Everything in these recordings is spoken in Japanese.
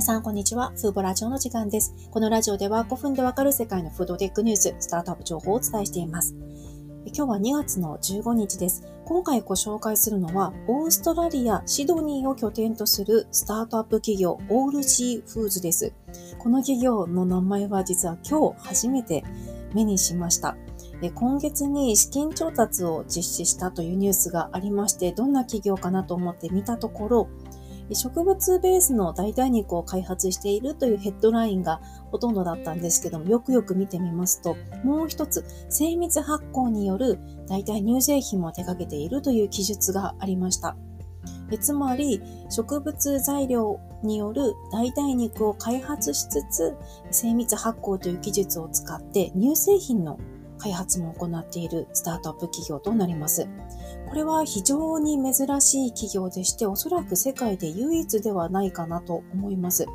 皆さん、こんにちは。フーボラジオの時間です。このラジオでは5分でわかる世界のフードテックニュース、スタートアップ情報をお伝えしています。今日は2月の15日です。今回ご紹介するのは、オーストラリア・シドニーを拠点とするスタートアップ企業、オールジーフーズです。この企業の名前は実は今日初めて目にしました。今月に資金調達を実施したというニュースがありまして、どんな企業かなと思って見たところ、植物ベースの代替肉を開発しているというヘッドラインがほとんどだったんですけども、よくよく見てみますと、もう一つ、精密発酵による代替乳製品も手掛けているという記述がありました。つまり、植物材料による代替肉を開発しつつ、精密発酵という技術を使って乳製品の開発も行っているスタートアップ企業となります。これは非常に珍しい企業でして、おそらく世界で唯一ではないかなと思います。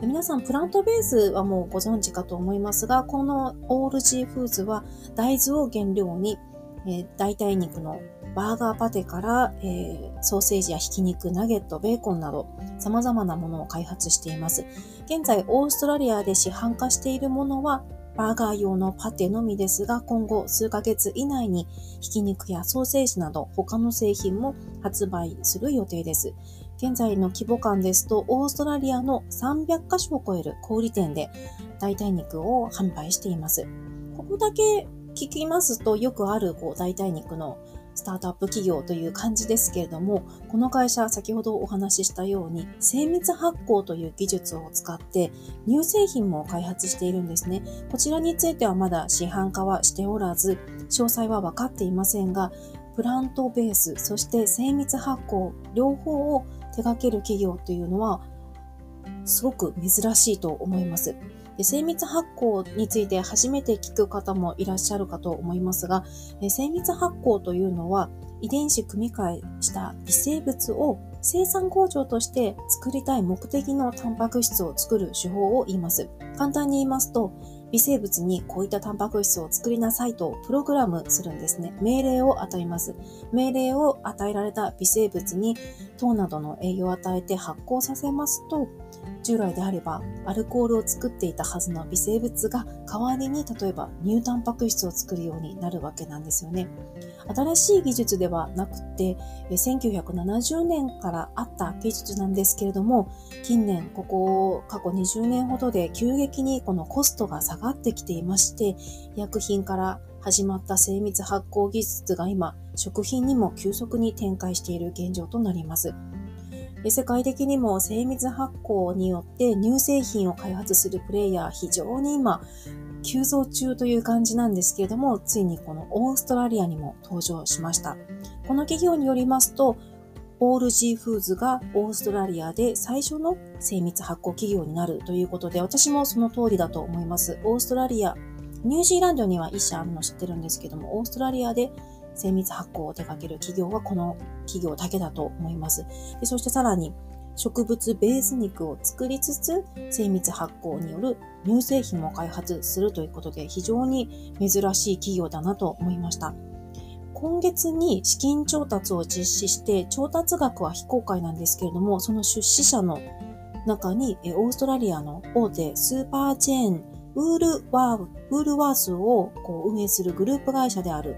皆さん、プラントベースはもうご存知かと思いますが、このオールジーフーズは大豆を原料に、えー、代替肉のバーガーパテから、えー、ソーセージやひき肉、ナゲット、ベーコンなど様々なものを開発しています。現在、オーストラリアで市販化しているものはバーガー用のパテのみですが、今後数ヶ月以内にひき肉やソーセージなど他の製品も発売する予定です。現在の規模感ですと、オーストラリアの300カ所を超える小売店で代替肉を販売しています。ここだけ聞きますと、よくあるこう代替肉のスタートアップ企業という感じですけれども、この会社、先ほどお話ししたように、精密発酵という技術を使って乳製品も開発しているんですね。こちらについてはまだ市販化はしておらず、詳細は分かっていませんが、プラントベース、そして精密発酵、両方を手掛ける企業というのは、すごく珍しいと思います。で精密発酵について初めて聞く方もいらっしゃるかと思いますが、精密発酵というのは遺伝子組み換えした微生物を生産工場として作りたい目的のタンパク質を作る手法を言います。簡単に言いますと、微生物にこういったタンパク質を作りなさいとプログラムするんですね。命令を与えます。命令を与えられた微生物に糖などの栄養を与えて発酵させますと、従来であればアルコールを作っていたはずの微生物が代わりに例えば乳タンパク質を作るようになるわけなんですよね。新しい技術ではなくて、1970年からあった技術なんですけれども、近年、ここ過去20年ほどで急激にこのコストが下がってきていまして、医薬品から始まった精密発酵技術が今、食品にも急速に展開している現状となります。世界的にも精密発酵によって乳製品を開発するプレイヤー非常に今急増中という感じなんですけれども、ついにこのオーストラリアにも登場しました。この企業によりますと、オールジーフーズがオーストラリアで最初の精密発酵企業になるということで、私もその通りだと思います。オーストラリア、ニュージーランドには一社あるの知ってるんですけども、オーストラリアで精密発酵を手掛ける企業はこの企業だけだと思います。でそしてさらに植物ベース肉を作りつつ精密発酵による乳製品も開発するということで非常に珍しい企業だなと思いました。今月に資金調達を実施して調達額は非公開なんですけれどもその出資者の中にオーストラリアの大手スーパーチェーンウールワーウールワースをこう運営するグループ会社である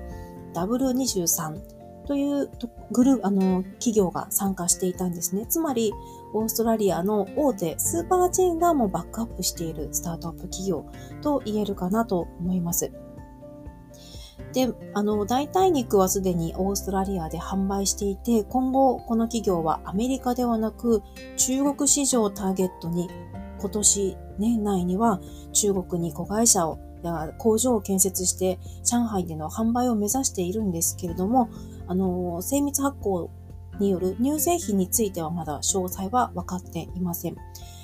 W23 というグループ、あの、企業が参加していたんですね。つまり、オーストラリアの大手スーパーチェーンがもうバックアップしているスタートアップ企業と言えるかなと思います。で、あの、代替肉はすでにオーストラリアで販売していて、今後この企業はアメリカではなく中国市場をターゲットに今年年内には中国に子会社をや工場を建設して上海での販売を目指しているんですけれども、あの、精密発酵による乳製品についてはまだ詳細は分かっていません。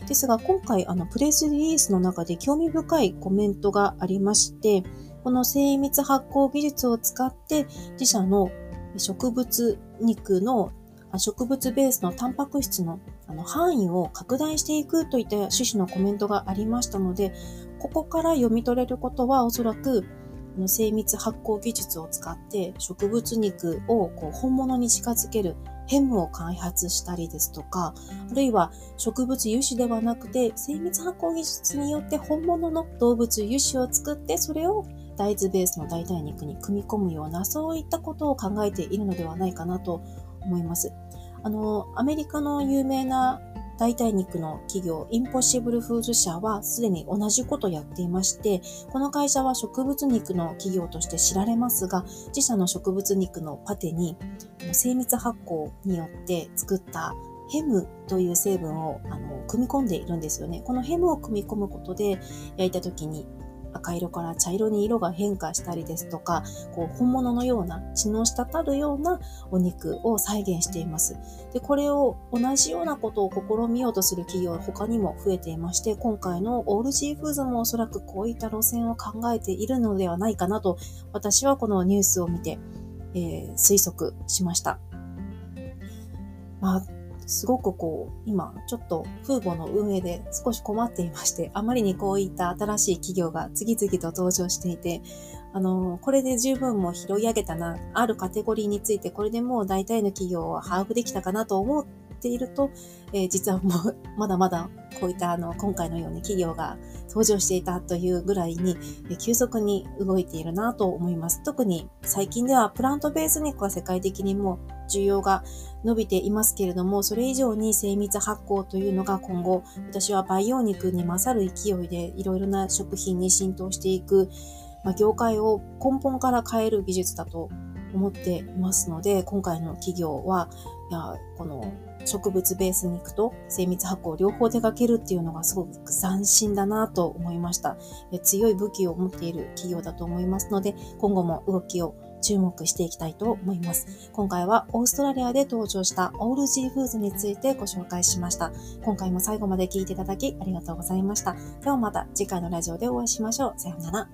ですが、今回、あの、プレスリリースの中で興味深いコメントがありまして、この精密発酵技術を使って自社の植物肉の植物ベースのタンパク質のあの範囲を拡大していくといった趣旨のコメントがありましたので、ここから読み取れることはおそらく精密発酵技術を使って植物肉をこう本物に近づけるヘムを開発したりですとか、あるいは植物油脂ではなくて精密発酵技術によって本物の動物油脂を作ってそれを大豆ベースの代替肉に組み込むようなそういったことを考えているのではないかなと思います。あの、アメリカの有名な代替肉の企業、インポッシブルフーズ社はすでに同じことやっていまして、この会社は植物肉の企業として知られますが、自社の植物肉のパテに精密発酵によって作ったヘムという成分をあの組み込んでいるんですよね。このヘムを組み込むことで焼いた時に赤色から茶色に色が変化したりですとか、こう本物のような血の滴るようなお肉を再現しています。で、これを同じようなことを試みようとする企業は他にも増えていまして、今回のオールジーフーズもおそらくこういった路線を考えているのではないかなと、私はこのニュースを見て、えー、推測しました。まあすごくこう、今、ちょっと風母の運営で少し困っていまして、あまりにこういった新しい企業が次々と登場していて、あの、これで十分も拾い上げたな、あるカテゴリーについてこれでもう大体の企業は把握できたかなと思っていると、えー、実はもう、まだまだこういったあの、今回のように企業が登場していたというぐらいに、え急速に動いているなと思います。特に最近ではプラントベース肉は世界的にもう需要が伸びていますけれども、それ以上に精密発酵というのが今後、私は培養肉に勝る勢いでいろいろな食品に浸透していく、まあ、業界を根本から変える技術だと思っていますので、今回の企業は、いや、この植物ベース肉と精密発酵両方手掛けるっていうのがすごく斬新だなと思いました。強い武器を持っている企業だと思いますので、今後も動きを注目していきたいと思います。今回はオーストラリアで登場したオールジーフーズについてご紹介しました。今回も最後まで聞いていただきありがとうございました。ではまた次回のラジオでお会いしましょう。さようなら。